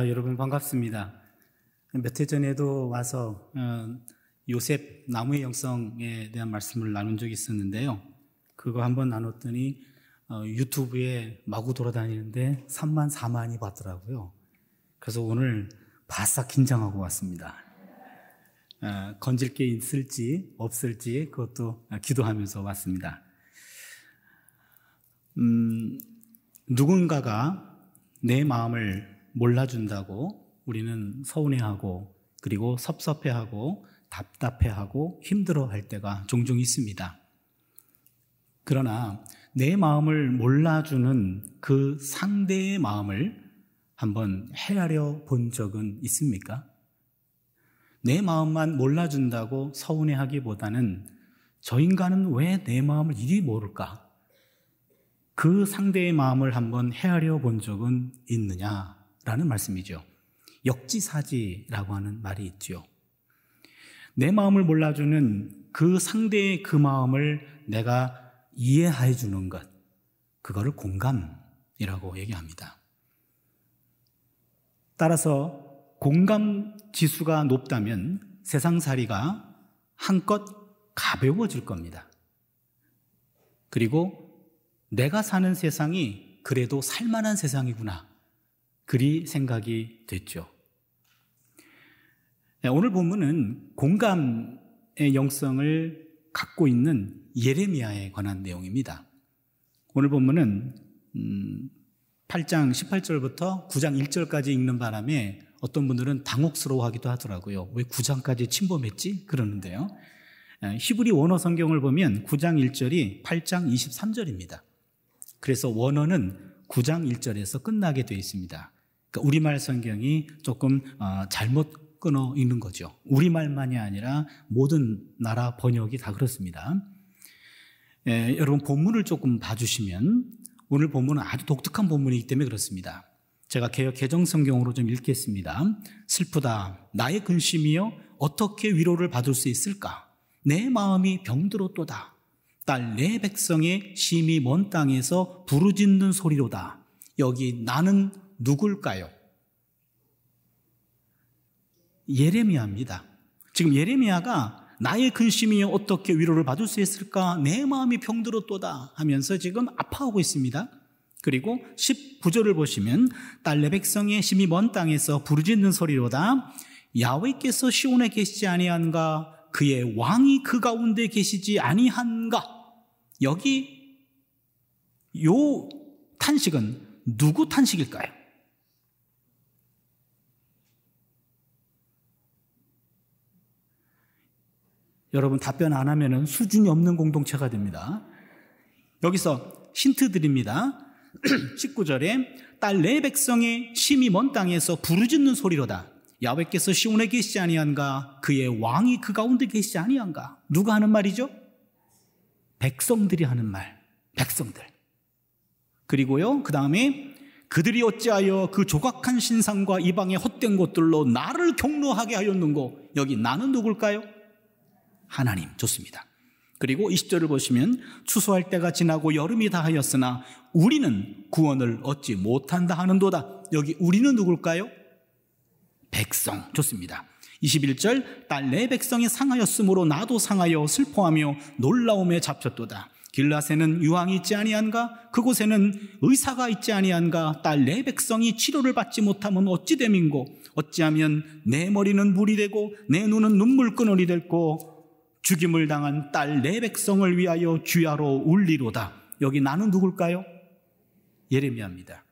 아, 여러분 반갑습니다. 몇 해 전에도 와서 어, 요셉 나무의 영성에 대한 말씀을 나눈 적이 있었는데요. 그거 한번 나눴더니 어, 유튜브에 마구 돌아다니는데 3만 4만이 봤더라고요. 그래서 오늘 바싹 긴장하고 왔습니다. 어, 건질 게 있을지 없을지 그것도 기도하면서 왔습니다. 음, 누군가가 내 마음을 몰라준다고 우리는 서운해하고 그리고 섭섭해하고 답답해하고 힘들어할 때가 종종 있습니다. 그러나 내 마음을 몰라주는 그 상대의 마음을 한번 헤아려 본 적은 있습니까? 내 마음만 몰라준다고 서운해 하기보다는 저 인간은 왜 내 마음을 이리 모를까? 그 상대의 마음을 한번 헤아려 본 적은 있느냐 라는 말씀이죠. 역지사지라고 하는 말이 있죠. 내 마음을 몰라주는 그 상대의 그 마음을 내가 이해해 주는 것, 그거를 공감이라고 얘기합니다. 따라서 공감 지수가 높다면 세상살이가 한껏 가벼워질 겁니다. 그리고 내가 사는 세상이 그래도 살만한 세상이구나. 그리 생각이 됐죠. 네, 오늘 본문은 공감의 영성을 갖고 있는 예레미야에 관한 내용입니다. 오늘 본문은 8장 음, 18절부터 9장 1절까지 읽는 바람에 어떤 분들은 당혹스러워하기도 하더라고요. 왜 9장까지 침범했지? 그러는데요. 히브리 원어 성경을 보면 9장 1절이 8장 23절입니다. 그래서 원어는 9장 1절에서 끝나게 되어 있습니다. 그러니까 우리말 성경이 조금 어, 잘못 끊어 읽는 거죠. 우리말만이 아니라 모든 나라 번역이 다 그렇습니다. 예, 여러분 본문을 조금 봐주시면 오늘 본문은 아주 독특한 본문이기 때문에 그렇습니다. 제가 개혁 개정 성경으로 좀 읽겠습니다. 슬프다. 나의 근심이여 어떻게 위로를 받을 수 있을까? 내 마음이 병들었도다. 딸 내 백성의 심히 먼 땅에서 부르짖는 소리로다. 여기 나는 누굴까요? 예레미야입니다. 지금 예레미야가 나의 근심이 어떻게 위로를 받을 수 있을까? 내 마음이 병들었도다 하면서 지금 아파하고 있습니다. 그리고 19절을 보시면 딸내 백성의 심히 먼 땅에서 부르짖는 소리로다. 야외께서 시온에 계시지 아니한가? 그의 왕이 그 가운데 계시지 아니한가? 여기 요 탄식은 누구 탄식일까요? 여러분 답변 안 하면 수준이 없는 공동체가 됩니다. 여기서 힌트 드립니다. 19절에 딸 내 백성의 심이 먼 땅에서 부르짖는 소리로다. 야외께서 시온에 계시지 아니한가? 그의 왕이 그 가운데 계시지 아니한가? 누가 하는 말이죠? 백성들이 하는 말, 백성들. 그리고요, 그 다음에 그들이 어찌하여 그 조각한 신상과 이방의 헛된 것들로 나를 경로하게 하였는고, 여기 나는 누굴까요? 하나님. 좋습니다. 그리고 20절을 보시면 추수할 때가 지나고 여름이 다 하였으나 우리는 구원을 얻지 못한다 하는도다. 여기 우리는 누굴까요? 백성. 좋습니다. 21절 딸 내 백성이 상하였으므로 나도 상하여 슬퍼하며 놀라움에 잡혔도다. 길라세는 유황이 있지 아니한가? 그곳에는 의사가 있지 아니한가? 딸 내 백성이 치료를 받지 못하면 어찌 됨인고? 어찌하면 내 머리는 물이 되고 내 눈은 눈물그늘이 됐고 죽임을 당한 딸 내 백성을 위하여 주야로 울리로다. 여기 나는 누굴까요? 예레미야입니다.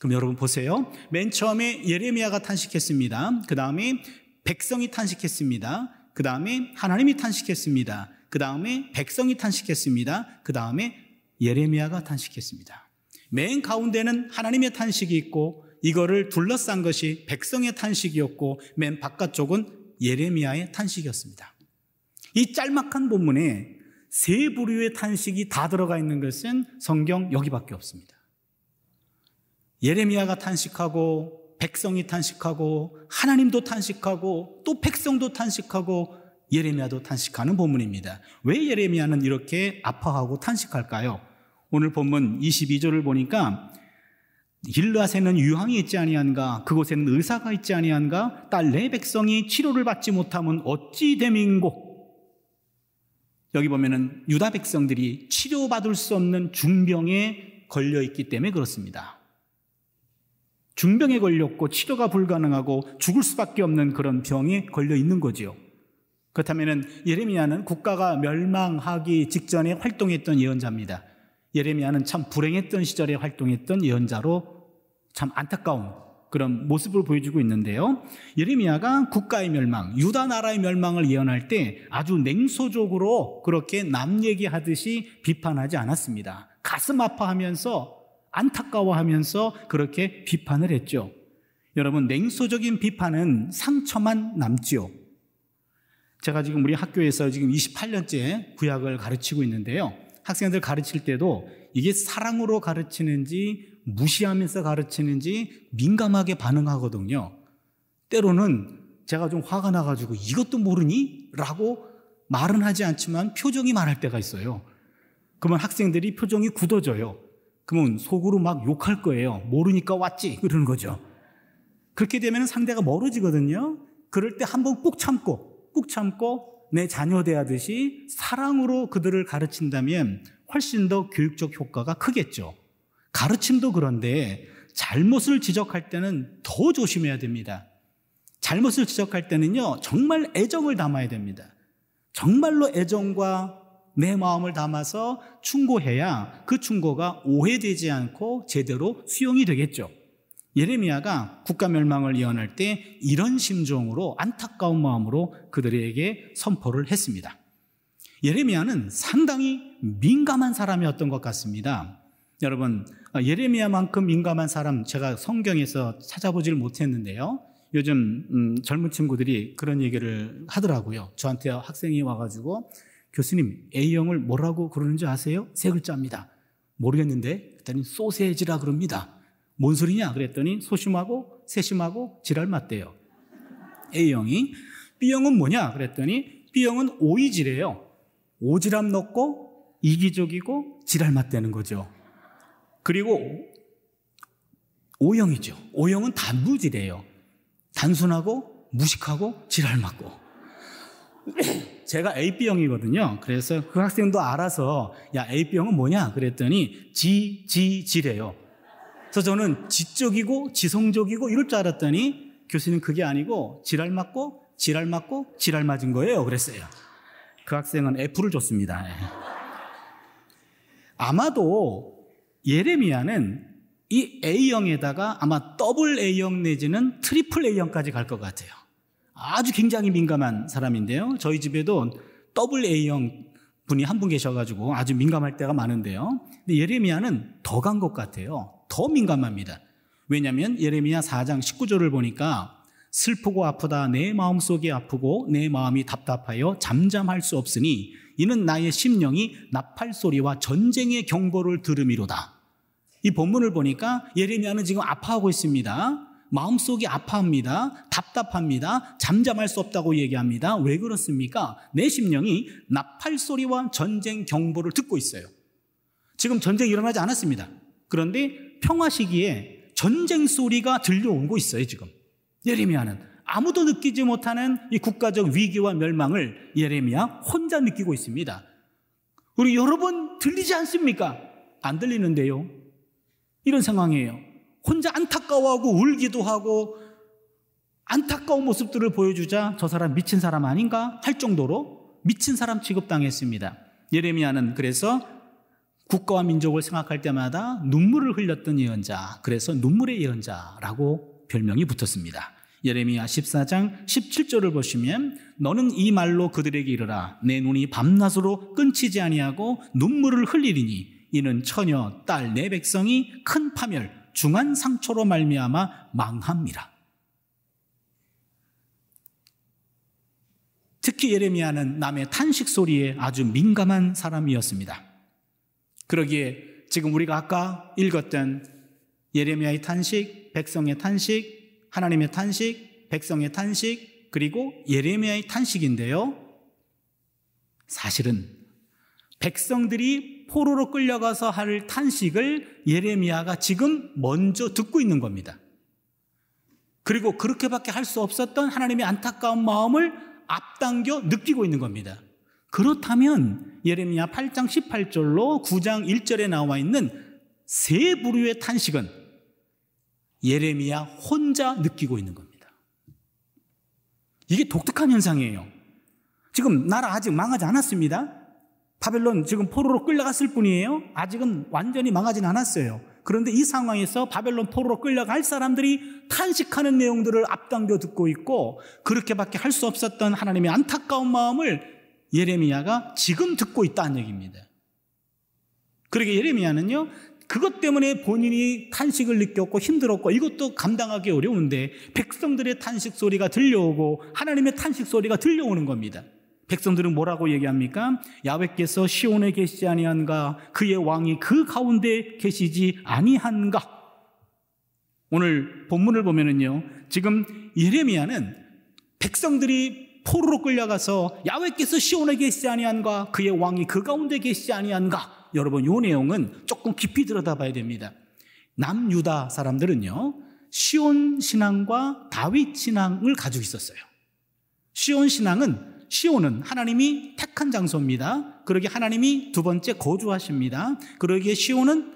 그럼 여러분 보세요. 맨 처음에 예레미야가 탄식했습니다. 그 다음에 백성이 탄식했습니다. 그 다음에 하나님이 탄식했습니다. 그 다음에 백성이 탄식했습니다. 그 다음에 예레미야가 탄식했습니다. 맨 가운데는 하나님의 탄식이 있고 이거를 둘러싼 것이 백성의 탄식이었고 맨 바깥쪽은 예레미야의 탄식이었습니다. 이 짤막한 본문에 세 부류의 탄식이 다 들어가 있는 것은 성경 여기밖에 없습니다. 예레미야가 탄식하고 백성이 탄식하고 하나님도 탄식하고 또 백성도 탄식하고 예레미야도 탄식하는 본문입니다. 왜 예레미야는 이렇게 아파하고 탄식할까요? 오늘 본문 22절을 보니까 길라세는 유황이 있지 아니한가 그곳에는 의사가 있지 아니한가 딸 내 백성이 치료를 받지 못하면 어찌 됨인고 여기 보면은 유다 백성들이 치료받을 수 없는 중병에 걸려 있기 때문에 그렇습니다. 중병에 걸렸고 치료가 불가능하고 죽을 수밖에 없는 그런 병에 걸려 있는 거지요. 그렇다면 예레미야는 국가가 멸망하기 직전에 활동했던 예언자입니다. 예레미야는 참 불행했던 시절에 활동했던 예언자로 참 안타까운 그런 모습을 보여주고 있는데요. 예레미야가 국가의 멸망, 유다 나라의 멸망을 예언할 때 아주 냉소적으로 그렇게 남 얘기하듯이 비판하지 않았습니다. 가슴 아파하면서 안타까워하면서 그렇게 비판을 했죠. 여러분, 냉소적인 비판은 상처만 남지요. 제가 지금 우리 학교에서 지금 28년째 구약을 가르치고 있는데요. 학생들 가르칠 때도 이게 사랑으로 가르치는지 무시하면서 가르치는지 민감하게 반응하거든요. 때로는 제가 좀 화가 나가지고 이것도 모르니? 라고 말은 하지 않지만 표정이 말할 때가 있어요. 그러면 학생들이 표정이 굳어져요. 그러면 속으로 막 욕할 거예요. 모르니까 왔지. 그러는 거죠. 그렇게 되면 상대가 멀어지거든요. 그럴 때 한번 꾹 참고, 꾹 참고 내 자녀 대하듯이 사랑으로 그들을 가르친다면 훨씬 더 교육적 효과가 크겠죠. 가르침도 그런데 잘못을 지적할 때는 더 조심해야 됩니다. 잘못을 지적할 때는요, 정말 애정을 담아야 됩니다. 정말로 애정과 내 마음을 담아서 충고해야 그 충고가 오해되지 않고 제대로 수용이 되겠죠. 예레미야가 국가 멸망을 예언할 때 이런 심정으로 안타까운 마음으로 그들에게 선포를 했습니다. 예레미야는 상당히 민감한 사람이었던 것 같습니다. 여러분, 예레미야만큼 민감한 사람 제가 성경에서 찾아보질 못했는데요. 요즘 음, 젊은 친구들이 그런 얘기를 하더라고요. 저한테 학생이 와가지고 교수님 A형을 뭐라고 그러는지 아세요? 세 글자입니다. 모르겠는데 그랬더니 소세지라 그럽니다. 뭔 소리냐? 그랬더니 소심하고 세심하고 지랄 맞대요. A형이. B형은 뭐냐? 그랬더니 B형은 오이지래요. 오지랖 넣고 이기적이고 지랄 맞대는 거죠. 그리고 O형이죠. O형은 단무지래요. 단순하고 무식하고 지랄 맞고. 제가 AB형이거든요. 그래서 그 학생도 알아서 야 AB형은 뭐냐? 그랬더니 지, 지, 지래요. 그래서 저는 지적이고 지성적이고 이럴 줄 알았더니 교수님 그게 아니고 지랄 맞고 지랄 맞고 지랄 맞은 거예요. 그랬어요. 그 학생은 F를 줬습니다. 예. 아마도 예레미야는 이 A형에다가 아마 더블 A형 내지는 트리플 A형까지 갈 것 같아요. 아주 굉장히 민감한 사람인데요. 저희 집에도 더블 A형 분이 한 분 계셔가지고 아주 민감할 때가 많은데요. 근데 예레미야는 더 간 것 같아요. 더 민감합니다. 왜냐하면 예레미야 4장 19절을 보니까 슬프고 아프다 내 마음속이 아프고 내 마음이 답답하여 잠잠할 수 없으니 이는 나의 심령이 나팔 소리와 전쟁의 경보를 들음이로다. 이 본문을 보니까 예레미야는 지금 아파하고 있습니다. 마음속이 아파합니다. 답답합니다. 잠잠할 수 없다고 얘기합니다. 왜 그렇습니까? 내 심령이 나팔 소리와 전쟁 경보를 듣고 있어요. 지금 전쟁이 일어나지 않았습니다. 그런데 평화 시기에 전쟁 소리가 들려오고 있어요, 지금. 예레미야는 아무도 느끼지 못하는 이 국가적 위기와 멸망을 예레미야 혼자 느끼고 있습니다. 우리 여러분 들리지 않습니까? 안 들리는데요. 이런 상황이에요. 혼자 안타까워하고 울기도 하고 안타까운 모습들을 보여주자 저 사람 미친 사람 아닌가 할 정도로 미친 사람 취급당했습니다. 예레미야는 그래서 국가와 민족을 생각할 때마다 눈물을 흘렸던 예언자, 그래서 눈물의 예언자라고 별명이 붙었습니다. 예레미야 14장 17절을 보시면 너는 이 말로 그들에게 이르라 내 눈이 밤낮으로 끊치지 아니하고 눈물을 흘리리니 이는 처녀 딸 내 백성이 큰 파멸 중한 상처로 말미암아 망합니다. 특히 예레미야는 남의 탄식 소리에 아주 민감한 사람이었습니다. 그러기에 지금 우리가 아까 읽었던 예레미야의 탄식, 백성의 탄식, 하나님의 탄식, 백성의 탄식, 그리고 예레미야의 탄식인데요. 사실은 백성들이 포로로 끌려가서 할 탄식을 예레미야가 지금 먼저 듣고 있는 겁니다. 그리고 그렇게밖에 할 수 없었던 하나님의 안타까운 마음을 앞당겨 느끼고 있는 겁니다. 그렇다면 예레미야 8장 18절로 9장 1절에 나와 있는 세 부류의 탄식은 예레미야 혼자 느끼고 있는 겁니다. 이게 독특한 현상이에요. 지금 나라 아직 망하지 않았습니다. 바벨론 지금 포로로 끌려갔을 뿐이에요. 아직은 완전히 망하진 않았어요. 그런데 이 상황에서 바벨론 포로로 끌려갈 사람들이 탄식하는 내용들을 앞당겨 듣고 있고 그렇게밖에 할 수 없었던 하나님의 안타까운 마음을 예레미야가 지금 듣고 있다는 얘기입니다. 그러게 예레미야는요. 그것 때문에 본인이 탄식을 느꼈고 힘들었고 이것도 감당하기 어려운데 백성들의 탄식 소리가 들려오고 하나님의 탄식 소리가 들려오는 겁니다. 백성들은 뭐라고 얘기합니까? 야외께서 시온에 계시지 아니한가? 그의 왕이 그 가운데 계시지 아니한가? 오늘 본문을 보면은요. 지금 예레미야는 백성들이 포로로 끌려가서 야외께서 시온에 계시지 아니한가? 그의 왕이 그 가운데 계시지 아니한가? 여러분, 이 내용은 조금 깊이 들여다봐야 됩니다. 남유다 사람들은요. 시온 신앙과 다윗 신앙을 가지고 있었어요. 시온 신앙은 시온은 하나님이 택한 장소입니다. 그러기에 하나님이 두 번째 거주하십니다. 그러기에 시온은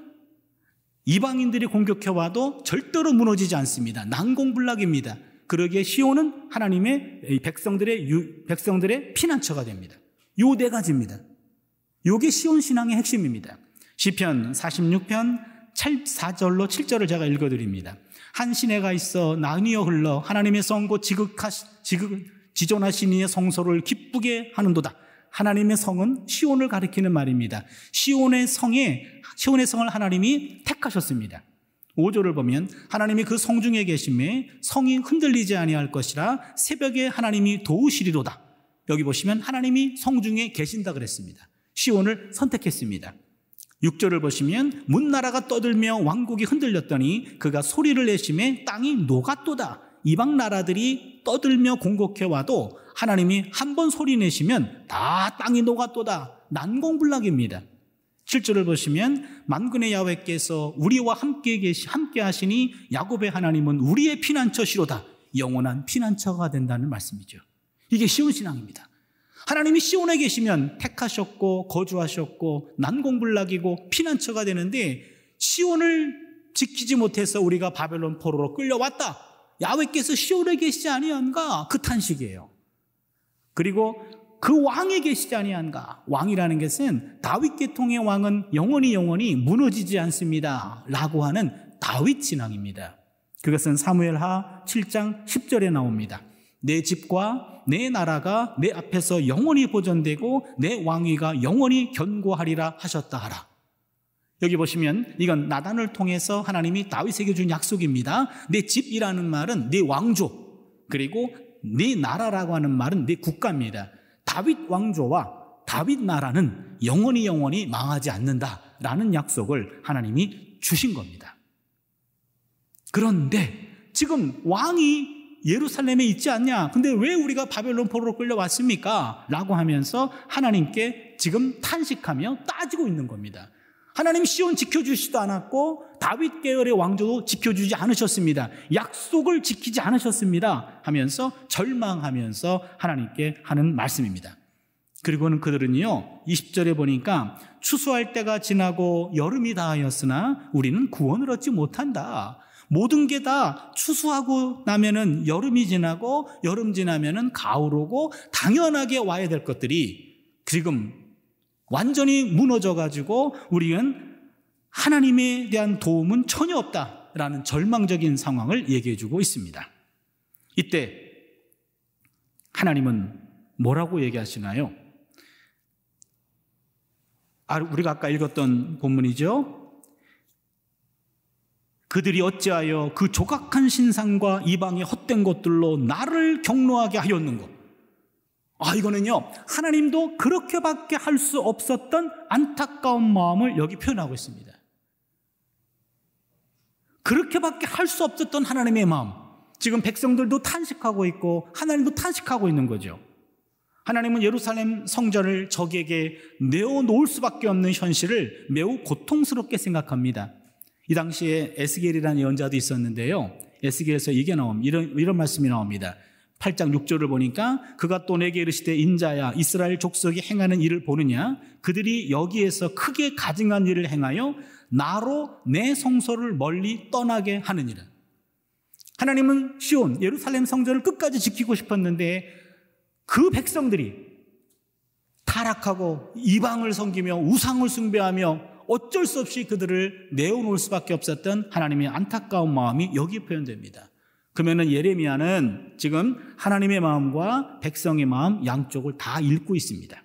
이방인들이 공격해 와도 절대로 무너지지 않습니다. 난공불락입니다. 그러기에 시온은 하나님의 백성들의 유, 백성들의 피난처가 됩니다. 요 네 가지입니다. 요게 시온 신앙의 핵심입니다. 시편 46편 4절로 7절을 제가 읽어 드립니다. 한 시내가 있어 나뉘어 흘러 하나님의 성고 지극하 지극 지존하신 이의 성소를 기쁘게 하는도다. 하나님의 성은 시온을 가리키는 말입니다. 시온의 성에 시온의 성을 하나님이 택하셨습니다. 5절을 보면 하나님이 그 성 중에 계심에 성이 흔들리지 아니할 것이라 새벽에 하나님이 도우시리로다. 여기 보시면 하나님이 성 중에 계신다 그랬습니다. 시온을 선택했습니다. 6절을 보시면 문나라가 떠들며 왕국이 흔들렸더니 그가 소리를 내심에 땅이 녹았도다. 이방 나라들이 떠들며 공격해 와도 하나님이 한 번 소리 내시면 다 땅이 녹았도다. 난공불락입니다. 7절을 보시면 만군의 야훼께서 우리와 함께 계시 함께 하시니 야곱의 하나님은 우리의 피난처시로다. 영원한 피난처가 된다는 말씀이죠. 이게 시온 신앙입니다. 하나님이 시온에 계시면 택하셨고 거주하셨고 난공불락이고 피난처가 되는데 시온을 지키지 못해서 우리가 바벨론 포로로 끌려왔다. 야외께서 시온에 계시지 아니한가? 그 탄식이에요. 그리고 그 왕에 계시지 아니한가? 왕이라는 것은 다윗 계통의 왕은 영원히 영원히 무너지지 않습니다. 라고 하는 다윗 신앙입니다. 그것은 사무엘하 7장 10절에 나옵니다. 내 집과 내 나라가 내 앞에서 영원히 보존되고 내 왕위가 영원히 견고하리라 하셨다 하라. 여기 보시면 이건 나단을 통해서 하나님이 다윗에게 준 약속입니다. 내 집이라는 말은 내 왕조 그리고 내 나라라고 하는 말은 내 국가입니다. 다윗 왕조와 다윗 나라는 영원히 영원히 망하지 않는다라는 약속을 하나님이 주신 겁니다. 그런데 지금 왕이 예루살렘에 있지 않냐? 근데 왜 우리가 바벨론 포로로 끌려왔습니까? 라고 하면서 하나님께 지금 탄식하며 따지고 있는 겁니다. 하나님 시온 지켜주시지도 않았고 다윗 계열의 왕조도 지켜주지 않으셨습니다. 약속을 지키지 않으셨습니다. 하면서 절망하면서 하나님께 하는 말씀입니다. 그리고는 그들은요, 20절에 보니까 추수할 때가 지나고 여름이 다하였으나 우리는 구원을 얻지 못한다. 모든 게 다 추수하고 나면은 여름이 지나고 여름 지나면은 가을 오고 당연하게 와야 될 것들이 지금 완전히 무너져 가지고 우리는 하나님에 대한 도움은 전혀 없다라는 절망적인 상황을 얘기해 주고 있습니다. 이때 하나님은 뭐라고 얘기하시나요? 아, 우리가 아까 읽었던 본문이죠. 그들이 어찌하여 그 조각한 신상과 이방의 헛된 것들로 나를 경로하게 하였는고 아, 이거는요, 하나님도 그렇게밖에 할 수 없었던 안타까운 마음을 여기 표현하고 있습니다. 그렇게밖에 할 수 없었던 하나님의 마음. 지금 백성들도 탄식하고 있고, 하나님도 탄식하고 있는 거죠. 하나님은 예루살렘 성전을 적에게 내어놓을 수밖에 없는 현실을 매우 고통스럽게 생각합니다. 이 당시에 에스겔이라는 예언자도 있었는데요. 에스겔에서 이게 나옵니다. 이런, 이런 말씀이 나옵니다. 8장 6절을 보니까 그가 또 내게 이르시되 인자야 이스라엘 족속이 행하는 일을 보느냐 그들이 여기에서 크게 가증한 일을 행하여 나로 내 성소를 멀리 떠나게 하느니라. 하나님은 시온 예루살렘 성전을 끝까지 지키고 싶었는데 그 백성들이 타락하고 이방을 섬기며 우상을 숭배하며 어쩔 수 없이 그들을 내어놓을 수밖에 없었던 하나님의 안타까운 마음이 여기 표현됩니다. 그러면은 예레미야는 지금 하나님의 마음과 백성의 마음 양쪽을 다 읽고 있습니다.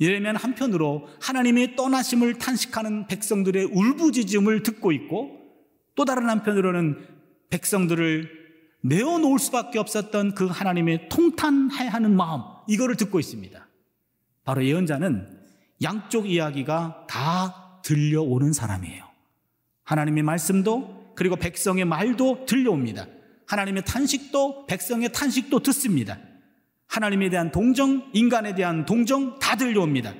예레미야는 한편으로 하나님의 떠나심을 탄식하는 백성들의 울부짖음을 듣고 있고 또 다른 한편으로는 백성들을 내어놓을 수밖에 없었던 그 하나님의 통탄해 하는 마음, 이거를 듣고 있습니다. 바로 예언자는 양쪽 이야기가 다 들려오는 사람이에요. 하나님의 말씀도 그리고 백성의 말도 들려옵니다. 하나님의 탄식도 백성의 탄식도 듣습니다. 하나님에 대한 동정, 인간에 대한 동정 다 들려옵니다.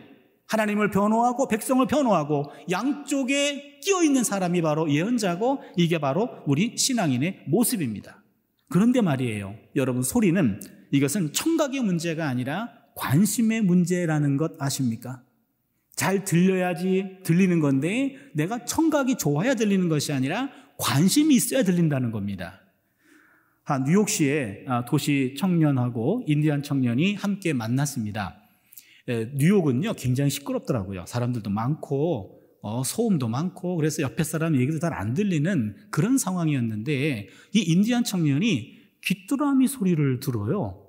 하나님을 변호하고 백성을 변호하고 양쪽에 끼어 있는 사람이 바로 예언자고 이게 바로 우리 신앙인의 모습입니다. 그런데 말이에요. 여러분, 소리는 이것은 청각의 문제가 아니라 관심의 문제라는 것 아십니까? 잘 들려야지 들리는 건데 내가 청각이 좋아야 들리는 것이 아니라 관심이 있어야 들린다는 겁니다. 아, 뉴욕시에 아, 도시 청년하고 인디안 청년이 함께 만났습니다. 뉴욕은요 굉장히 시끄럽더라고요. 사람들도 많고 어, 소음도 많고 그래서 옆에 사람 얘기도 잘 안 들리는 그런 상황이었는데 이 인디안 청년이 귀뚜라미 소리를 들어요.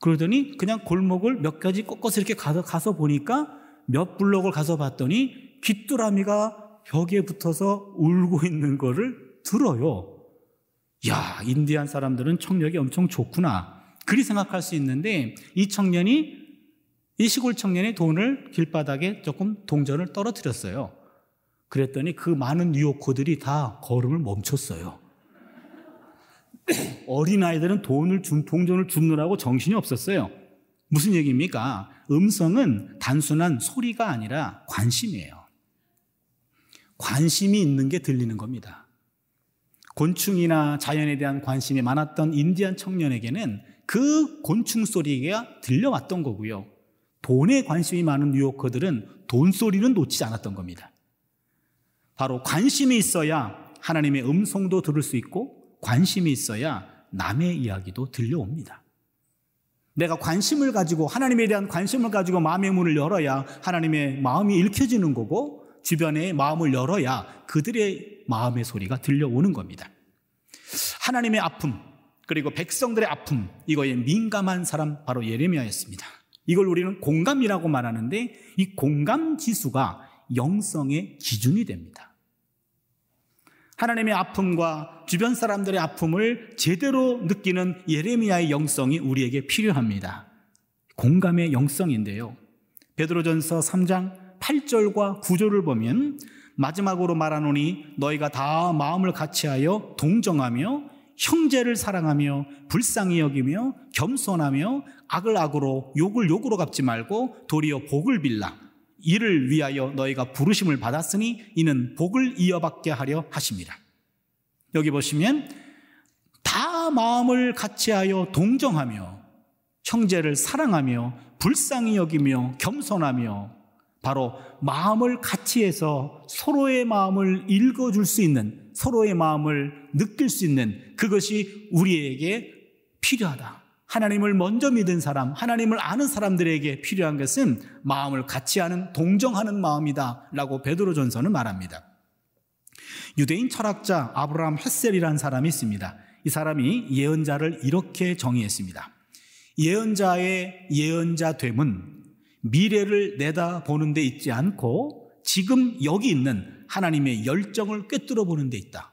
그러더니 그냥 골목을 몇 가지 꺾어서 이렇게 가서, 가서 보니까 몇 블록을 가서 봤더니 귀뚜라미가 벽에 붙어서 울고 있는 거를 들어요. 야, 인디안 사람들은 청력이 엄청 좋구나. 그리 생각할 수 있는데 이 청년이 이 시골 청년의 돈을 길바닥에 조금 동전을 떨어뜨렸어요. 그랬더니 그 많은 뉴요커들이 다 걸음을 멈췄어요. 어린아이들은 돈을 준, 동전을 줍느라고 정신이 없었어요. 무슨 얘기입니까? 음성은 단순한 소리가 아니라 관심이에요. 관심이 있는 게 들리는 겁니다. 곤충이나 자연에 대한 관심이 많았던 인디안 청년에게는 그 곤충 소리가 들려왔던 거고요. 돈에 관심이 많은 뉴요커들은 돈 소리는 놓치지 않았던 겁니다. 바로 관심이 있어야 하나님의 음성도 들을 수 있고 관심이 있어야 남의 이야기도 들려옵니다. 내가 관심을 가지고 하나님에 대한 관심을 가지고 마음의 문을 열어야 하나님의 마음이 읽혀지는 거고 주변의 마음을 열어야 그들의 마음의 소리가 들려오는 겁니다. 하나님의 아픔 그리고 백성들의 아픔 이거에 민감한 사람 바로 예레미야였습니다. 이걸 우리는 공감이라고 말하는데 이 공감 지수가 영성의 기준이 됩니다. 하나님의 아픔과 주변 사람들의 아픔을 제대로 느끼는 예레미야의 영성이 우리에게 필요합니다. 공감의 영성인데요. 베드로전서 3장 8절과 9절을 보면 마지막으로 말하노니 너희가 다 마음을 같이하여 동정하며 형제를 사랑하며 불쌍히 여기며 겸손하며 악을 악으로 욕을 욕으로 갚지 말고 도리어 복을 빌라 이를 위하여 너희가 부르심을 받았으니 이는 복을 이어받게 하려 하십니다. 여기 보시면 다 마음을 같이하여 동정하며 형제를 사랑하며 불쌍히 여기며 겸손하며 바로 마음을 같이 해서 서로의 마음을 읽어줄 수 있는 서로의 마음을 느낄 수 있는 그것이 우리에게 필요하다. 하나님을 먼저 믿은 사람, 하나님을 아는 사람들에게 필요한 것은 마음을 같이 하는 동정하는 마음이다. 라고 베드로전서는 말합니다. 유대인 철학자 아브라함 헤셀이라는 사람이 있습니다. 이 사람이 예언자를 이렇게 정의했습니다. 예언자의 예언자됨은 미래를 내다보는 데 있지 않고 지금 여기 있는 하나님의 열정을 꿰뚫어 보는 데 있다.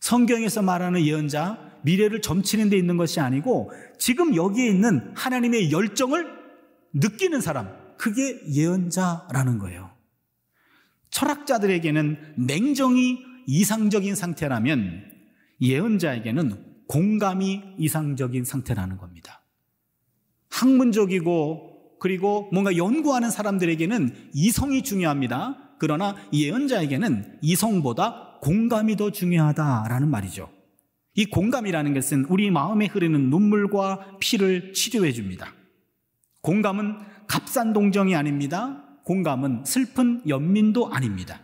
성경에서 말하는 예언자, 미래를 점치는 데 있는 것이 아니고 지금 여기에 있는 하나님의 열정을 느끼는 사람, 그게 예언자라는 거예요. 철학자들에게는 냉정이 이상적인 상태라면 예언자에게는 공감이 이상적인 상태라는 겁니다. 학문적이고 그리고 뭔가 연구하는 사람들에게는 이성이 중요합니다. 그러나 예언자에게는 이성보다 공감이 더 중요하다라는 말이죠. 이 공감이라는 것은 우리 마음에 흐르는 눈물과 피를 치료해 줍니다. 공감은 값싼 동정이 아닙니다. 공감은 슬픈 연민도 아닙니다.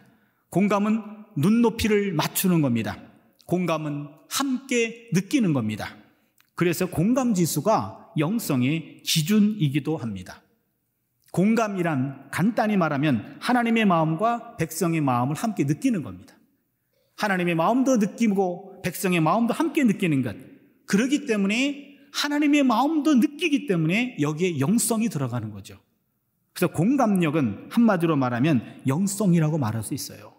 공감은 눈높이를 맞추는 겁니다. 공감은 함께 느끼는 겁니다. 그래서 공감 지수가 영성의 기준이기도 합니다. 공감이란 간단히 말하면 하나님의 마음과 백성의 마음을 함께 느끼는 겁니다. 하나님의 마음도 느끼고 백성의 마음도 함께 느끼는 것. 그러기 때문에 하나님의 마음도 느끼기 때문에 여기에 영성이 들어가는 거죠. 그래서 공감력은 한마디로 말하면 영성이라고 말할 수 있어요.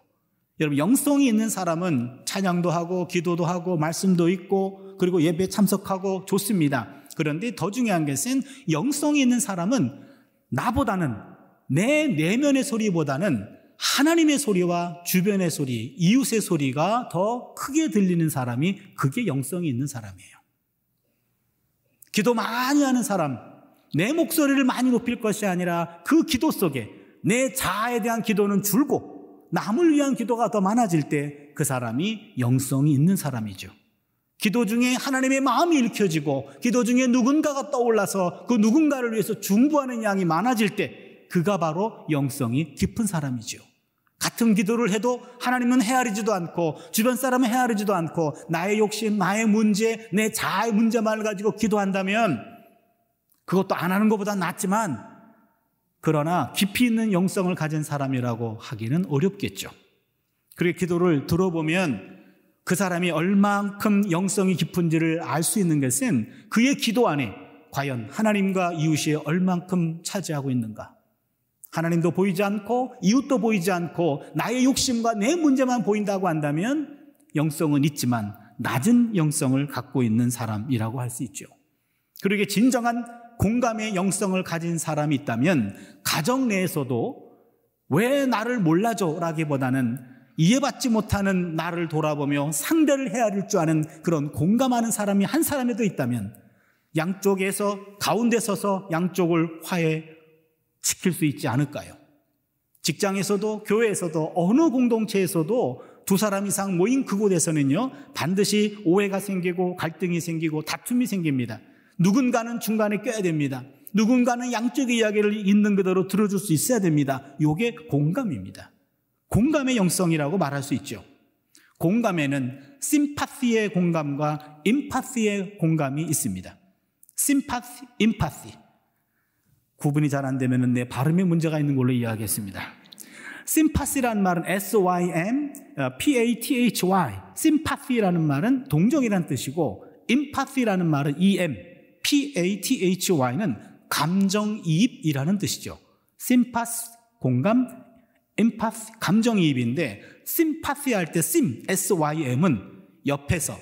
여러분, 영성이 있는 사람은 찬양도 하고 기도도 하고 말씀도 있고 그리고 예배 참석하고 좋습니다. 그런데 더 중요한 것은 영성이 있는 사람은 나보다는 내 내면의 소리보다는 하나님의 소리와 주변의 소리, 이웃의 소리가 더 크게 들리는 사람이 그게 영성이 있는 사람이에요. 기도 많이 하는 사람, 내 목소리를 많이 높일 것이 아니라 그 기도 속에 내 자아에 대한 기도는 줄고 남을 위한 기도가 더 많아질 때 그 사람이 영성이 있는 사람이죠. 기도 중에 하나님의 마음이 읽혀지고 기도 중에 누군가가 떠올라서 그 누군가를 위해서 중부하는 양이 많아질 때 그가 바로 영성이 깊은 사람이죠. 같은 기도를 해도 하나님은 헤아리지도 않고 주변 사람은 헤아리지도 않고 나의 욕심, 나의 문제, 내 자아의 문제만을 가지고 기도한다면 그것도 안 하는 것보다 낫지만 그러나 깊이 있는 영성을 가진 사람이라고 하기는 어렵겠죠. 그리고 기도를 들어보면 그 사람이 얼만큼 영성이 깊은지를 알 수 있는 것은 그의 기도 안에 과연 하나님과 이웃이 얼만큼 차지하고 있는가. 하나님도 보이지 않고 이웃도 보이지 않고 나의 욕심과 내 문제만 보인다고 한다면 영성은 있지만 낮은 영성을 갖고 있는 사람이라고 할 수 있죠. 그러게 진정한 공감의 영성을 가진 사람이 있다면 가정 내에서도 왜 나를 몰라줘? 라기보다는 이해받지 못하는 나를 돌아보며 상대를 헤아릴 줄 아는 그런 공감하는 사람이 한 사람에도 있다면 양쪽에서 가운데 서서 양쪽을 화해 지킬 수 있지 않을까요? 직장에서도 교회에서도 어느 공동체에서도 두 사람 이상 모인 그곳에서는요 반드시 오해가 생기고 갈등이 생기고 다툼이 생깁니다. 누군가는 중간에 껴야 됩니다. 누군가는 양쪽의 이야기를 있는 그대로 들어줄 수 있어야 됩니다. 이게 공감입니다. 공감의 영성이라고 말할 수 있죠. 공감에는 심파시의 공감과 임파시의 공감이 있습니다. 심파시, 임파시. 구분이 잘 안 되면 내 발음에 문제가 있는 걸로 이해하겠습니다. 심파시라는 말은 S-Y-M, P-A-T-H-Y. 심파시라는 말은 동정이라는 뜻이고, 임파시라는 말은 E-M, P-A-T-H-Y는 감정이입이라는 뜻이죠. 심파스, 공감, 임파시, 감정이입인데, 심파시 할때 심, S-Y-M은 옆에서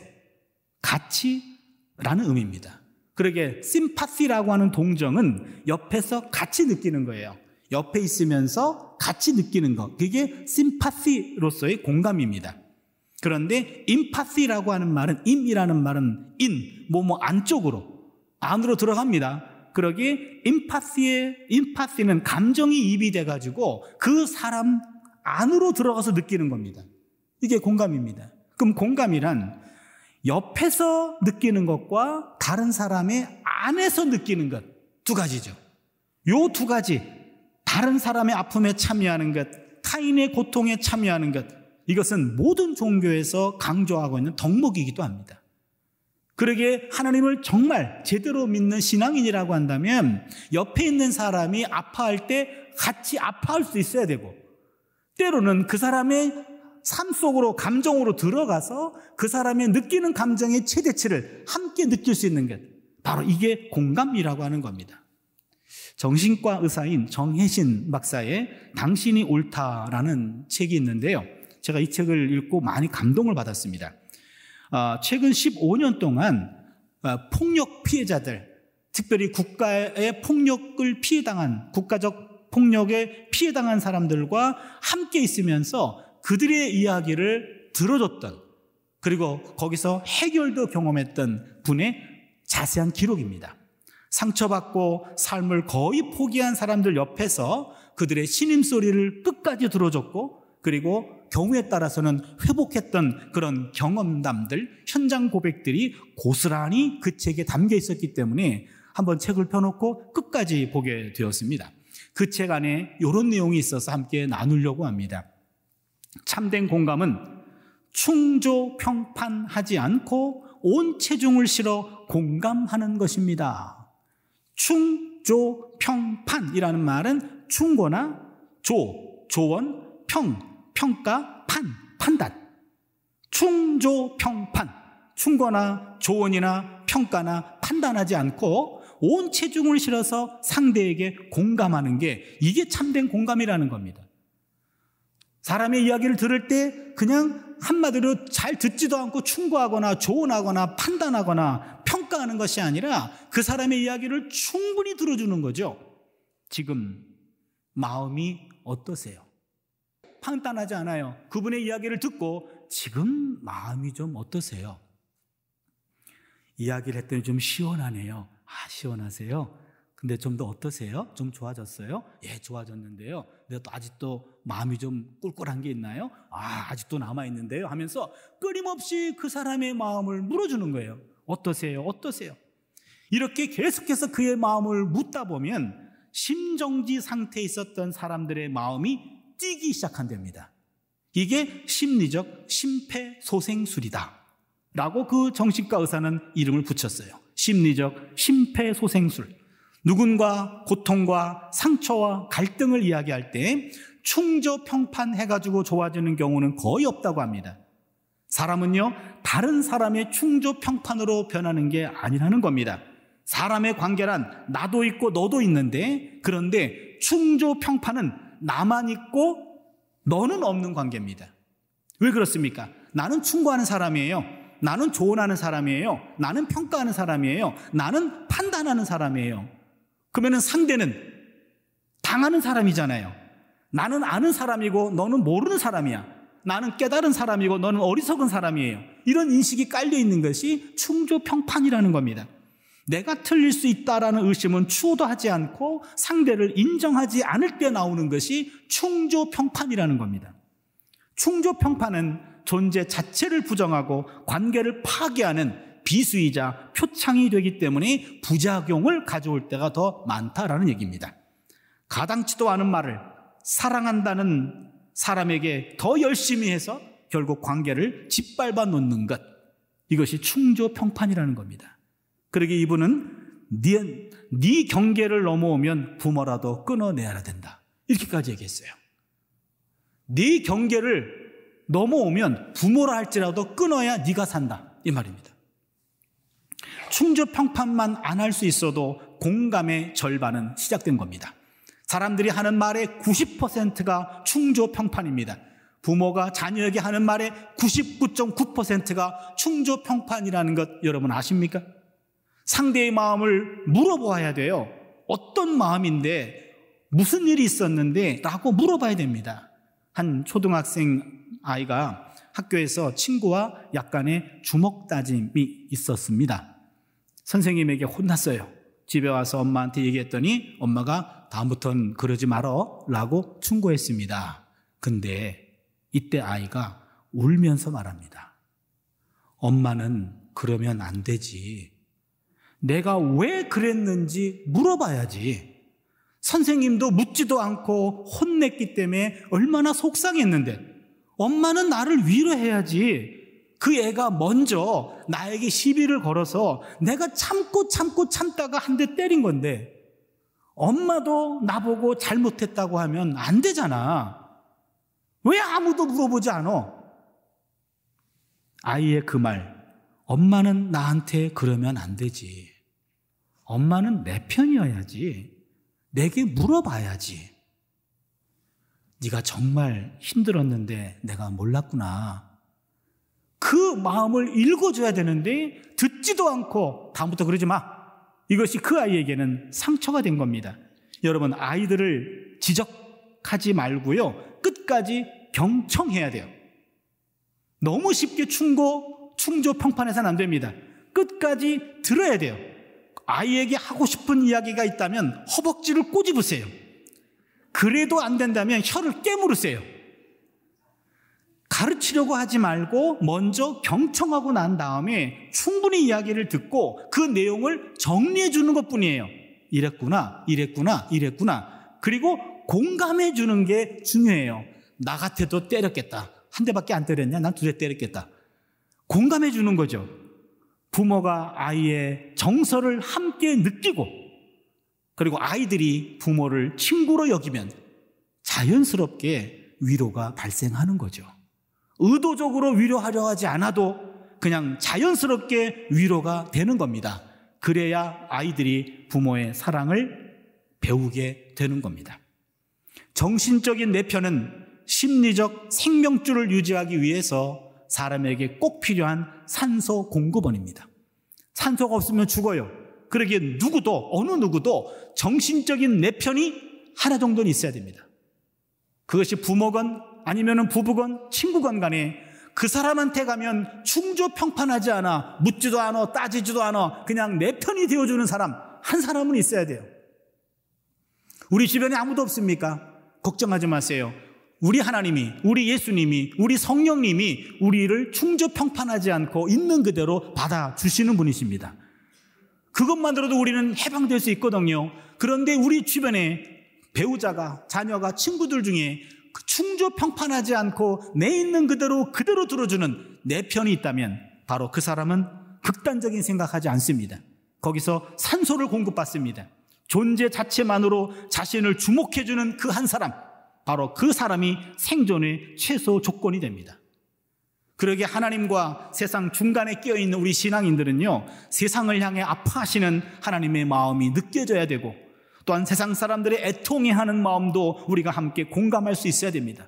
같이 라는 의미입니다. 그러게 심파시라고 하는 동정은 옆에서 같이 느끼는 거예요. 옆에 있으면서 같이 느끼는 것. 그게 심파시로서의 공감입니다. 그런데 임파시라고 하는 말은 임이라는 말은 인, 뭐뭐 뭐 안쪽으로 안으로 들어갑니다. 그러기 임파시의 임파시는 감정이 입이 돼 가지고 그 사람 안으로 들어가서 느끼는 겁니다. 이게 공감입니다. 그럼 공감이란 옆에서 느끼는 것과 다른 사람의 안에서 느끼는 것 두 가지죠. 요 두 가지 다른 사람의 아픔에 참여하는 것, 타인의 고통에 참여하는 것 이것은 모든 종교에서 강조하고 있는 덕목이기도 합니다. 그러게 하나님을 정말 제대로 믿는 신앙인이라고 한다면 옆에 있는 사람이 아파할 때 같이 아파할 수 있어야 되고 때로는 그 사람의 삶 속으로 감정으로 들어가서 그 사람의 느끼는 감정의 최대치를 함께 느낄 수 있는 것. 바로 이게 공감이라고 하는 겁니다. 정신과 의사인 정혜신 박사의 당신이 옳다라는 책이 있는데요. 제가 이 책을 읽고 많이 감동을 받았습니다. 어, 최근 15년 동안 어, 폭력 피해자들, 특별히 국가의 폭력을 피해당한, 국가적 폭력에 피해당한 사람들과 함께 있으면서 그들의 이야기를 들어줬던 그리고 거기서 해결도 경험했던 분의 자세한 기록입니다. 상처받고 삶을 거의 포기한 사람들 옆에서 그들의 신임 소리를 끝까지 들어줬고 그리고 경우에 따라서는 회복했던 그런 경험담들, 현장 고백들이 고스란히 그 책에 담겨 있었기 때문에 한번 책을 펴놓고 끝까지 보게 되었습니다. 그 책 안에 이런 내용이 있어서 함께 나누려고 합니다. 참된 공감은 충조 평판하지 않고 온 체중을 실어 공감하는 것입니다. 충조 평판이라는 말은 충고나 조, 조원, 평, 평가, 판, 판단. 충조 평판. 충고나 조언이나 평가나 판단하지 않고 온 체중을 실어서 상대에게 공감하는 게 이게 참된 공감이라는 겁니다. 사람의 이야기를 들을 때 그냥 한마디로 잘 듣지도 않고 충고하거나 조언하거나 판단하거나 평가하는 것이 아니라 그 사람의 이야기를 충분히 들어주는 거죠. 지금 마음이 어떠세요? 판단하지 않아요. 그분의 이야기를 듣고 지금 마음이 좀 어떠세요? 이야기를 했더니 좀 시원하네요. 아, 시원하세요? 근데 좀 더 어떠세요? 좀 좋아졌어요? 예, 좋아졌는데요. 근데 또 아직도 마음이 좀 꿀꿀한 게 있나요? 아, 아직도 남아있는데요. 하면서 끊임없이 그 사람의 마음을 물어주는 거예요. 어떠세요? 어떠세요? 이렇게 계속해서 그의 마음을 묻다 보면 심정지 상태에 있었던 사람들의 마음이 뛰기 시작한답니다. 이게 심리적 심폐소생술이다. 라고 그 정신과 의사는 이름을 붙였어요. 심리적 심폐소생술. 누군가 고통과 상처와 갈등을 이야기할 때 충저 평판 해가지고 좋아지는 경우는 거의 없다고 합니다. 사람은요, 다른 사람의 충조 평판으로 변하는 게 아니라는 겁니다. 사람의 관계란 나도 있고 너도 있는데, 그런데 충조 평판은 나만 있고 너는 없는 관계입니다. 왜 그렇습니까? 나는 충고하는 사람이에요. 나는 조언하는 사람이에요. 나는 평가하는 사람이에요. 나는 판단하는 사람이에요. 그러면 상대는 당하는 사람이잖아요. 나는 아는 사람이고 너는 모르는 사람이야. 나는 깨달은 사람이고 너는 어리석은 사람이에요. 이런 인식이 깔려 있는 것이 충조평판이라는 겁니다. 내가 틀릴 수 있다라는 의심은 추호도 하지 않고 상대를 인정하지 않을 때 나오는 것이 충조평판이라는 겁니다. 충조평판은 존재 자체를 부정하고 관계를 파괴하는 비수이자 표창이 되기 때문에 부작용을 가져올 때가 더 많다라는 얘기입니다. 가당치도 않은 말을 사랑한다는 사람에게 더 열심히 해서 결국 관계를 짓밟아 놓는 것. 이것이 충조평판이라는 겁니다. 그러게 이분은 네, 네 경계를 넘어오면 부모라도 끊어내야 된다. 이렇게까지 얘기했어요. 네 경계를 넘어오면 부모라 할지라도 끊어야 네가 산다. 이 말입니다. 충조 평판만 안 할 수 있어도 공감의 절반은 시작된 겁니다. 사람들이 하는 말의 90%가 충조 평판입니다. 부모가 자녀에게 하는 말의 99.9%가 충조 평판이라는 것 여러분 아십니까? 상대의 마음을 물어보아야 돼요. 어떤 마음인데 무슨 일이 있었는데 라고 물어봐야 됩니다. 한 초등학생 아이가 학교에서 친구와 약간의 주먹 다짐이 있었습니다. 선생님에게 혼났어요. 집에 와서 엄마한테 얘기했더니 엄마가 다음부턴 그러지 말어 라고 충고했습니다. 근데 이때 아이가 울면서 말합니다. 엄마는 그러면 안 되지. 내가 왜 그랬는지 물어봐야지. 선생님도 묻지도 않고 혼냈기 때문에 얼마나 속상했는데 엄마는 나를 위로해야지. 그 애가 먼저 나에게 시비를 걸어서 내가 참고 참고 참다가 한 대 때린 건데 엄마도 나보고 잘못했다고 하면 안 되잖아. 왜 아무도 물어보지 않아? 아이의 그 말, 엄마는 나한테 그러면 안 되지. 엄마는 내 편이어야지. 내게 물어봐야지. 네가 정말 힘들었는데 내가 몰랐구나. 그 마음을 읽어줘야 되는데 듣지도 않고 다음부터 그러지 마. 이것이 그 아이에게는 상처가 된 겁니다. 여러분 아이들을 지적하지 말고요. 끝까지 경청해야 돼요. 너무 쉽게 충고, 충조 평판해서는 안 됩니다. 끝까지 들어야 돼요. 아이에게 하고 싶은 이야기가 있다면 허벅지를 꼬집으세요. 그래도 안 된다면 혀를 깨물으세요. 가르치려고 하지 말고 먼저 경청하고 난 다음에 충분히 이야기를 듣고 그 내용을 정리해 주는 것 뿐이에요. 이랬구나, 이랬구나, 이랬구나. 그리고 공감해 주는 게 중요해요. 나 같아도 때렸겠다. 한 대밖에 안 때렸냐? 난 두 대 때렸겠다. 공감해 주는 거죠. 부모가 아이의 정서를 함께 느끼고 그리고 아이들이 부모를 친구로 여기면 자연스럽게 위로가 발생하는 거죠. 의도적으로 위로하려 하지 않아도 그냥 자연스럽게 위로가 되는 겁니다. 그래야 아이들이 부모의 사랑을 배우게 되는 겁니다. 정신적인 내편은 심리적 생명줄을 유지하기 위해서 사람에게 꼭 필요한 산소 공급원입니다. 산소가 없으면 죽어요. 그러기에 누구도, 어느 누구도 정신적인 내 편이 하나 정도는 있어야 됩니다. 그것이 부모건 아니면 부부건 친구건 간에 그 사람한테 가면 충조평판하지 않아 묻지도 않아 따지지도 않아 그냥 내 편이 되어주는 사람 한 사람은 있어야 돼요. 우리 주변에 아무도 없습니까? 걱정하지 마세요. 우리 하나님이, 우리 예수님이, 우리 성령님이 우리를 충조 평판하지 않고 있는 그대로 받아주시는 분이십니다. 그것만으로도 우리는 해방될 수 있거든요. 그런데 우리 주변에 배우자가, 자녀가, 친구들 중에 그 충조 평판하지 않고 내 있는 그대로 그대로 들어주는 내 편이 있다면 바로 그 사람은 극단적인 생각하지 않습니다. 거기서 산소를 공급받습니다. 존재 자체만으로 자신을 주목해주는 그 한 사람, 바로 그 사람이 생존의 최소 조건이 됩니다. 그러게 하나님과 세상 중간에 끼어 있는 우리 신앙인들은요, 세상을 향해 아파하시는 하나님의 마음이 느껴져야 되고, 또한 세상 사람들의 애통해 하는 마음도 우리가 함께 공감할 수 있어야 됩니다.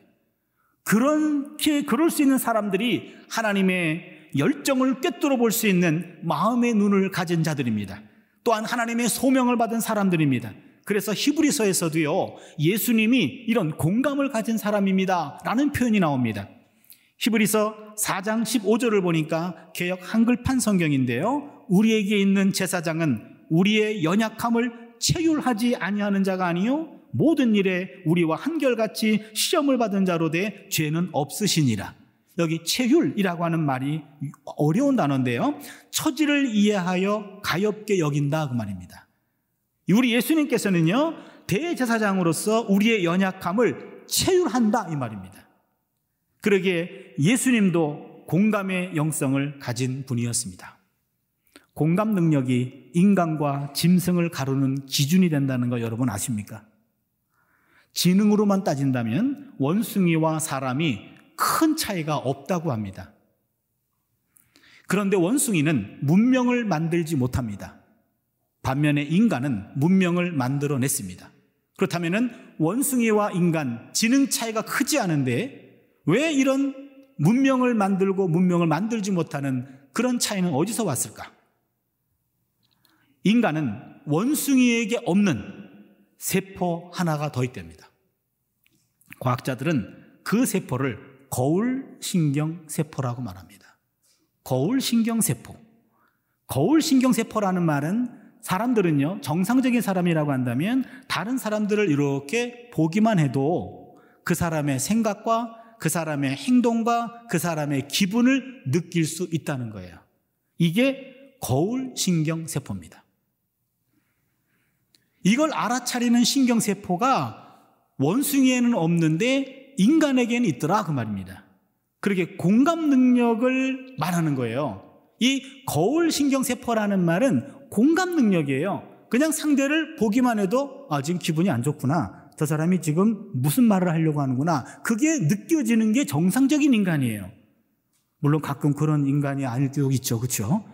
그렇게, 그럴 수 있는 사람들이 하나님의 열정을 꿰뚫어 볼 수 있는 마음의 눈을 가진 자들입니다. 또한 하나님의 소명을 받은 사람들입니다. 그래서 히브리서에서도요, 예수님이 이런 공감을 가진 사람입니다. 라는 표현이 나옵니다. 히브리서 4장 15절을 보니까 개혁 한글판 성경인데요. 우리에게 있는 제사장은 우리의 연약함을 체휼하지 아니하는 자가 아니요 모든 일에 우리와 한결같이 시험을 받은 자로 돼 죄는 없으시니라. 여기 체휼이라고 하는 말이 어려운 단어인데요. 처지를 이해하여 가엽게 여긴다 그 말입니다. 우리 예수님께서는요 대제사장으로서 우리의 연약함을 체휼한다 이 말입니다. 그러기에 예수님도 공감의 영성을 가진 분이었습니다. 공감 능력이 인간과 짐승을 가르는 기준이 된다는 거 여러분 아십니까? 지능으로만 따진다면 원숭이와 사람이 큰 차이가 없다고 합니다. 그런데 원숭이는 문명을 만들지 못합니다. 반면에 인간은 문명을 만들어냈습니다. 그렇다면 원숭이와 인간 지능 차이가 크지 않은데 왜 이런 문명을 만들고 문명을 만들지 못하는 그런 차이는 어디서 왔을까? 인간은 원숭이에게 없는 세포 하나가 더 있답니다. 과학자들은 그 세포를 거울 신경 세포라고 말합니다. 거울 신경 세포. 거울 신경 세포라는 말은 사람들은요, 정상적인 사람이라고 한다면 다른 사람들을 이렇게 보기만 해도 그 사람의 생각과 그 사람의 행동과 그 사람의 기분을 느낄 수 있다는 거예요. 이게 거울 신경 세포입니다. 이걸 알아차리는 신경세포가 원숭이에는 없는데 인간에게는 있더라 그 말입니다. 그렇게 공감 능력을 말하는 거예요. 이 거울 신경세포라는 말은 공감 능력이에요. 그냥 상대를 보기만 해도 아 지금 기분이 안 좋구나. 저 사람이 지금 무슨 말을 하려고 하는구나. 그게 느껴지는 게 정상적인 인간이에요. 물론 가끔 그런 인간이 아닐 때도 있죠. 그렇죠?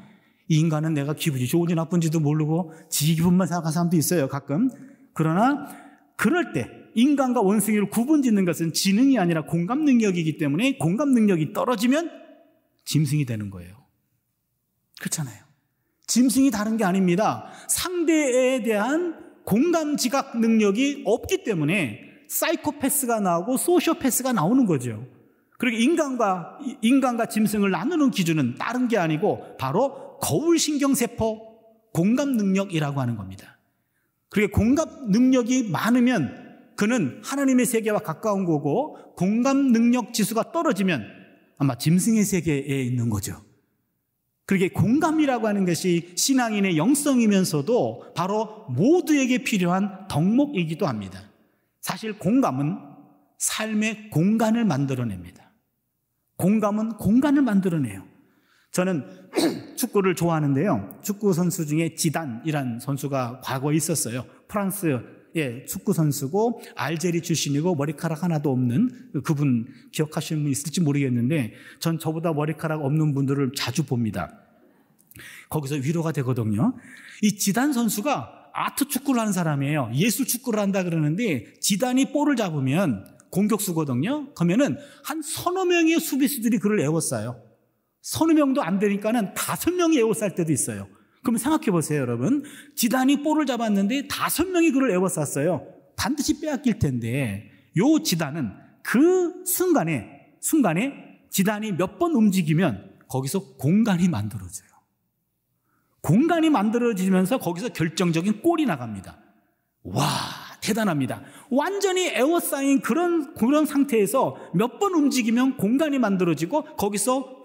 이 인간은 내가 기분이 좋은지 나쁜지도 모르고 지 기분만 생각하는 사람도 있어요, 가끔. 그러나 그럴 때 인간과 원숭이를 구분 짓는 것은 지능이 아니라 공감 능력이기 때문에 공감 능력이 떨어지면 짐승이 되는 거예요. 그렇잖아요. 짐승이 다른 게 아닙니다. 상대에 대한 공감 지각 능력이 없기 때문에 사이코패스가 나오고 소시오패스가 나오는 거죠. 그리고 인간과 인간과 짐승을 나누는 기준은 다른 게 아니고 바로 거울 신경 세포, 공감 능력이라고 하는 겁니다. 그리고 공감 능력이 많으면 그는 하나님의 세계와 가까운 거고 공감 능력 지수가 떨어지면 아마 짐승의 세계에 있는 거죠. 그렇게 공감이라고 하는 것이 신앙인의 영성이면서도 바로 모두에게 필요한 덕목이기도 합니다. 사실 공감은 삶의 공간을 만들어냅니다. 공감은 공간을 만들어내요. 저는 축구를 좋아하는데요. 축구 선수 중에 지단이란 선수가 과거에 있었어요. 프랑스 의 축구 선수고 알제리 출신이고 머리카락 하나도 없는 그분 기억하시는 분 있을지 모르겠는데 전 저보다 머리카락 없는 분들을 자주 봅니다. 거기서 위로가 되거든요. 이 지단 선수가 아트 축구를 하는 사람이에요. 예술 축구를 한다 그러는데 지단이 볼을 잡으면 공격수거든요. 그러면은 한 서너 명의 수비수들이 그를 에워싸요. 서너 명도 안 되니까는 다섯 명이 에워쌀 때도 있어요. 그러면 생각해 보세요, 여러분. 지단이 볼을 잡았는데 다섯 명이 그를 에워쌌어요. 반드시 빼앗길 텐데 요 지단은 그 순간에 순간에 지단이 몇 번 움직이면 거기서 공간이 만들어져요. 공간이 만들어지면서 거기서 결정적인 골이 나갑니다. 와, 대단합니다. 완전히 에워싸인 그런, 그런 상태에서 몇 번 움직이면 공간이 만들어지고 거기서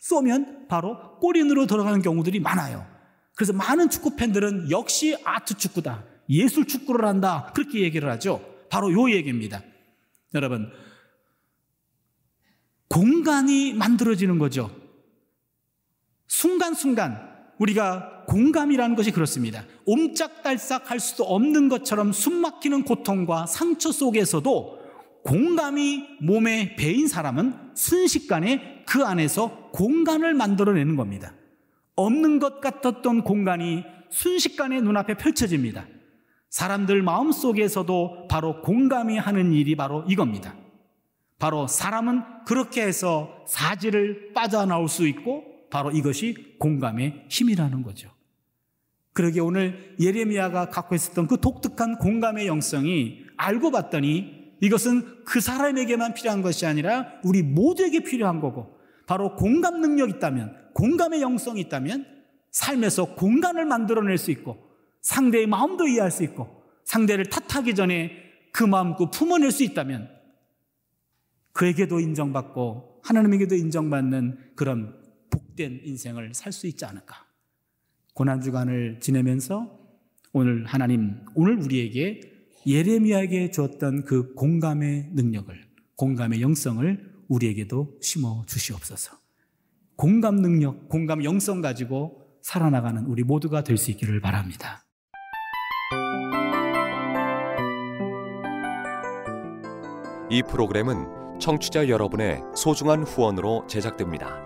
쏘면 바로 골인으로 들어가는 경우들이 많아요. 그래서 많은 축구 팬들은 역시 아트 축구다. 예술 축구를 한다. 그렇게 얘기를 하죠. 바로 요 얘기입니다. 여러분, 공간이 만들어지는 거죠. 순간순간 우리가 공감이라는 것이 그렇습니다. 옴짝달싹 할 수도 없는 것처럼 숨 막히는 고통과 상처 속에서도 공감이 몸에 배인 사람은 순식간에 그 안에서 공간을 만들어내는 겁니다. 없는 것 같았던 공간이 순식간에 눈앞에 펼쳐집니다. 사람들 마음 속에서도 바로 공감이 하는 일이 바로 이겁니다. 바로 사람은 그렇게 해서 사지를 빠져나올 수 있고 바로 이것이 공감의 힘이라는 거죠. 그러게 오늘 예레미야가 갖고 있었던 그 독특한 공감의 영성이 알고 봤더니 이것은 그 사람에게만 필요한 것이 아니라 우리 모두에게 필요한 거고 바로 공감 능력이 있다면 공감의 영성이 있다면 삶에서 공간을 만들어낼 수 있고 상대의 마음도 이해할 수 있고 상대를 탓하기 전에 그 마음도 품어낼 수 있다면 그에게도 인정받고 하나님에게도 인정받는 그런 복된 인생을 살 수 있지 않을까. 고난주간을 지내면서 오늘 하나님, 오늘 우리에게 예레미야에게 주었던 그 공감의 능력을, 공감의 영성을 우리에게도 심어 주시옵소서. 공감 능력, 공감 영성 가지고 살아나가는 우리 모두가 될 수 있기를 바랍니다. 이 프로그램은 청취자 여러분의 소중한 후원으로 제작됩니다.